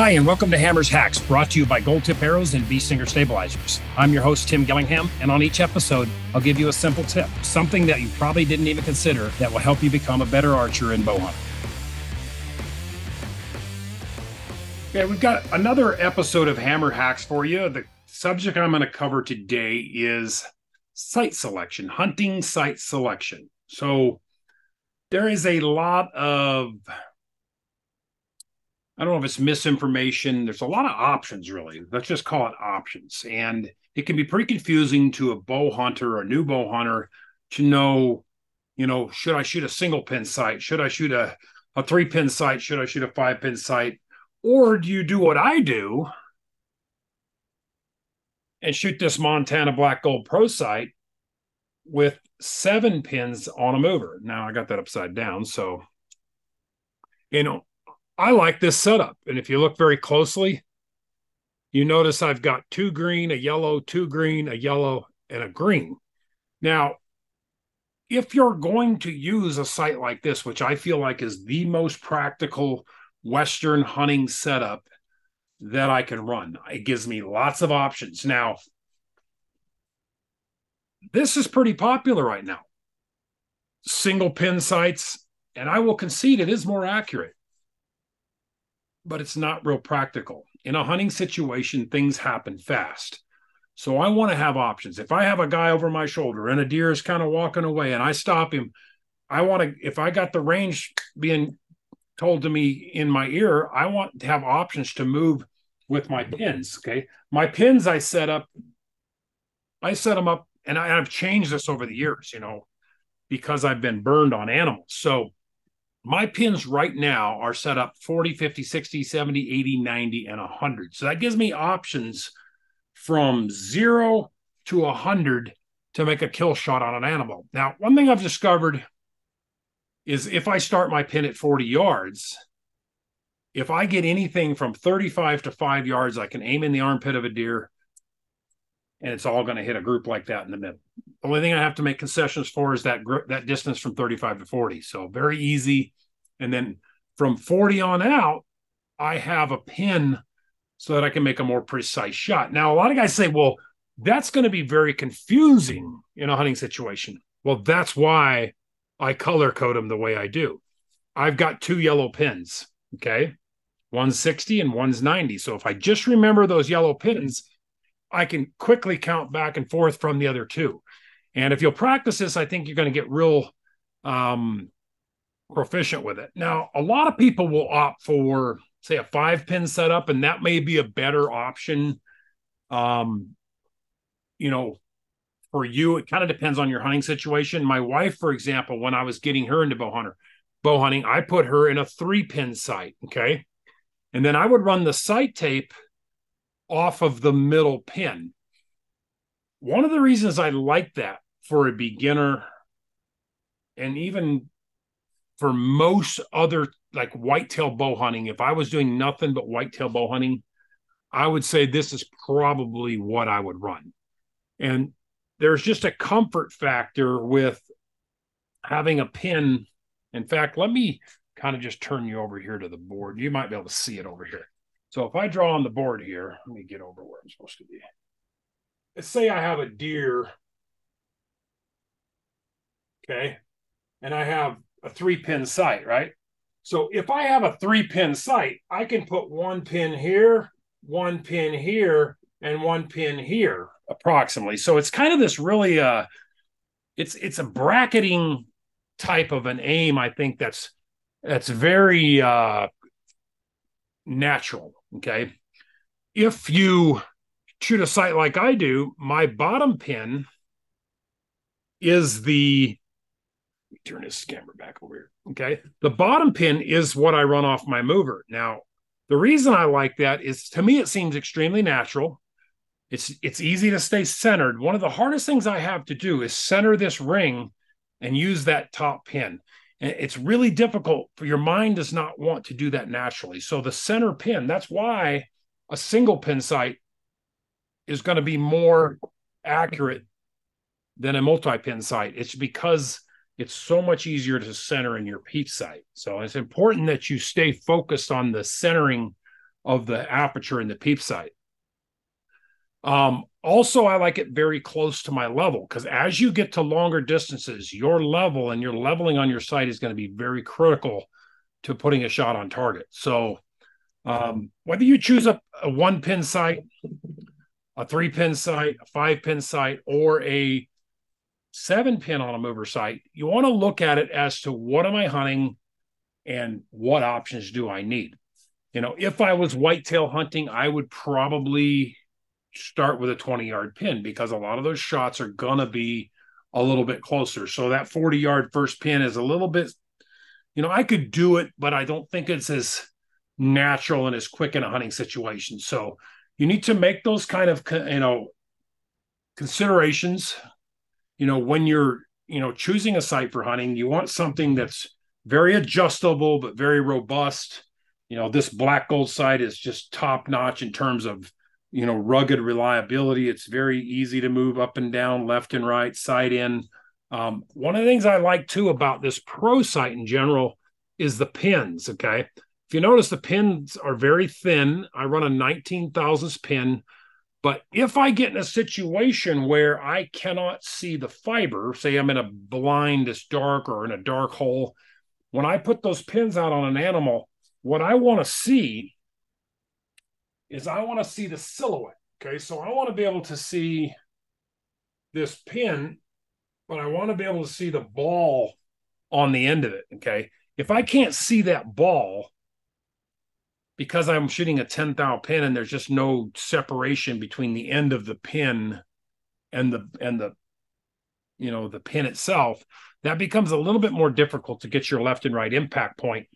Hi, and welcome to Hammers Hacks, brought to you by Gold Tip Arrows and Bee Stinger Stabilizers. I'm your host, Tim Gillingham, and on each episode, I'll give you a simple tip, something that you probably didn't even consider that will help you become a better archer and bow hunter. Okay, we've got another episode of Hammer Hacks for you. The subject I'm going to cover today is sight selection, hunting sight selection. So there is a lot of I don't know if it's misinformation. There's a lot of options, really. Let's just call it options. And it can be pretty confusing to a bow hunter or a new bow hunter to know, you know, should I shoot a single pin sight? Should I shoot a, a three pin sight? Should I shoot a five pin sight? Or do you do what I do and shoot this Montana Black Gold Pro sight with seven pins on a mover? Now I got that upside down. So, you know, I like this setup. And if you look very closely, you notice I've got two green, a yellow, two green, a yellow, and a green. Now, if you're going to use a sight like this, which I feel like is the most practical Western hunting setup that I can run, it gives me lots of options. Now, this is pretty popular right now. Single pin sights, and I will concede it is more accurate but it's not real practical. In a hunting situation, things happen fast. So I want to have options. If I have a guy over my shoulder and a deer is kind of walking away and I stop him, I want to, if I got the range being told to me in my ear, I want to have options to move with my pins. Okay. My pins I set up, I set them up and I, have changed this over the years, you know, because I've been burned on animals. So my pins right now are set up 40, 50, 60, 70, 80, 90, and 100. So that gives me options from zero to 100 to make a kill shot on an animal. Now, one thing I've discovered is if I start my pin at 40 yards, if I get anything from 35 to 5 yards, I can aim in the armpit of a deer and it's all going to hit a group like that in the middle. Only thing I have to make concessions for is that that distance from 35 to 40. So very easy. And then from 40 on out, I have a pin so that I can make a more precise shot. Now, a lot of guys say, well, that's going to be very confusing in a hunting situation. Well, that's why I color code them the way I do. I've got two yellow pins. Okay. One's 60 and one's 90. So if I just remember those yellow pins, I can quickly count back and forth from the other two. And if you'll practice this, I think you're going to get real um, proficient with it. Now, a lot of people will opt for, say, a five pin setup, and that may be a better option. Um, you know, for you, it kind of depends on your hunting situation. My wife, for example, when I was getting her into bow hunter, bow hunting, I put her in a three pin sight. Okay. And then I would run the sight tape off of the middle pin. One of the reasons I like that for a beginner and even for most other like whitetail bow hunting, if I was doing nothing but whitetail bow hunting, I would say this is probably what I would run. And there's just a comfort factor with having a pin. In fact, let me kind of just turn you over here to the board. You might be able to see it over here. So if I draw on the board here, let me get over where I'm supposed to be. Say I have a deer. Okay. And I have a three pin sight, right? So if I have a three pin sight, I can put one pin here, one pin here, and one pin here approximately. So it's kind of this really uh it's it's a bracketing type of an aim, I think that's that's very uh natural Okay. If you shoot a sight like I do, my bottom pin is the turn this camera back over here. Okay. The bottom pin is what I run off my mover. Now, the reason I like that is to me, it seems extremely natural. It's it's easy to stay centered. One of the hardest things I have to do is center this ring and use that top pin. It's really difficult for your mind does not want to do that naturally. So the center pin, that's why a single pin sight is going to be more accurate than a multi-pin sight. It's because it's so much easier to center in your peep sight. So it's important that you stay focused on the centering of the aperture in the peep sight. Um, also, I like it very close to my level because as you get to longer distances, your level and your leveling on your sight is going to be very critical to putting a shot on target. So, um, whether you choose a, a one pin sight, a three pin sight, a five pin sight, or a seven pin on a mover sight, you want to look at it as to what am I hunting and what options do I need. You know, if I was whitetail hunting, I would probably start with a 20 yard pin because a lot of those shots are going to be a little bit closer. So that 40 yard first pin is a little bit, you know, I could do it, but I don't think it's as natural and as quick in a hunting situation. So you need to make those kind of, you know, considerations. You know, when you're, you know, choosing a sight for hunting, you want something that's very adjustable, but very robust. You know, this black gold sight is just top notch in terms of you know rugged reliability it's very easy to move up and down left and right side in um, one of the things i like too about this pro sight in general is the pins okay if you notice the pins are very thin i run a 19 thousandths pin but if i get in a situation where i cannot see the fiber say i'm in a blind that's dark or in a dark hole when i put those pins out on an animal what i want to see is I want to see the silhouette. Okay, so I want to be able to see this pin, but I want to be able to see the ball on the end of it. Okay, if I can't see that ball because I'm shooting a 10 thou pin and there's just no separation between the end of the pin and the and the you know the pin itself, that becomes a little bit more difficult to get your left and right impact point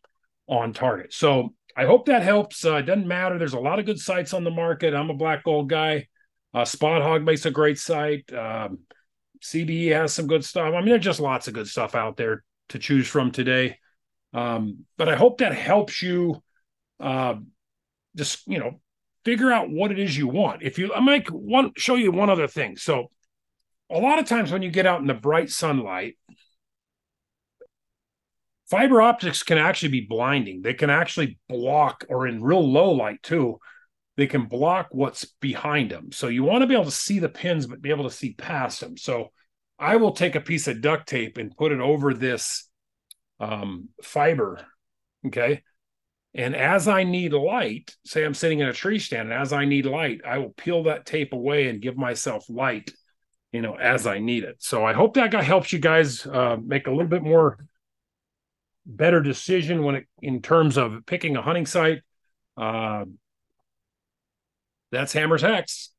on target. So I hope that helps. Uh, it doesn't matter. There's a lot of good sights on the market. I'm a black gold guy. Uh, Spot Hog makes a great sight. Um, CBE has some good stuff. I mean, there's just lots of good stuff out there to choose from today. Um, but I hope that helps you uh, just, you know, figure out what it is you want. If you, I might one show you one other thing. So, a lot of times when you get out in the bright sunlight, fiber optics can actually be blinding. They can actually block, or in real low light too, they can block what's behind them. So you want to be able to see the pins, but be able to see past them. So I will take a piece of duct tape and put it over this um, fiber. Okay. And as I need light, say I'm sitting in a tree stand, and as I need light, I will peel that tape away and give myself light, you know, as I need it. So I hope that guy helps you guys uh, make a little bit more better decision when it in terms of picking a hunting sight. Uh, that's Hammer's Hacks.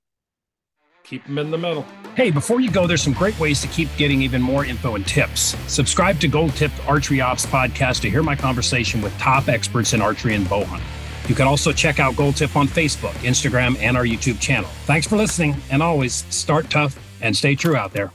Keep them in the middle. Hey, before you go, there's some great ways to keep getting even more info and tips. Subscribe to Gold Tip Archery Ops podcast to hear my conversation with top experts in archery and bow hunting. You can also check out Gold Tip on Facebook, Instagram, and our YouTube channel. Thanks for listening, and always start tough and stay true out there.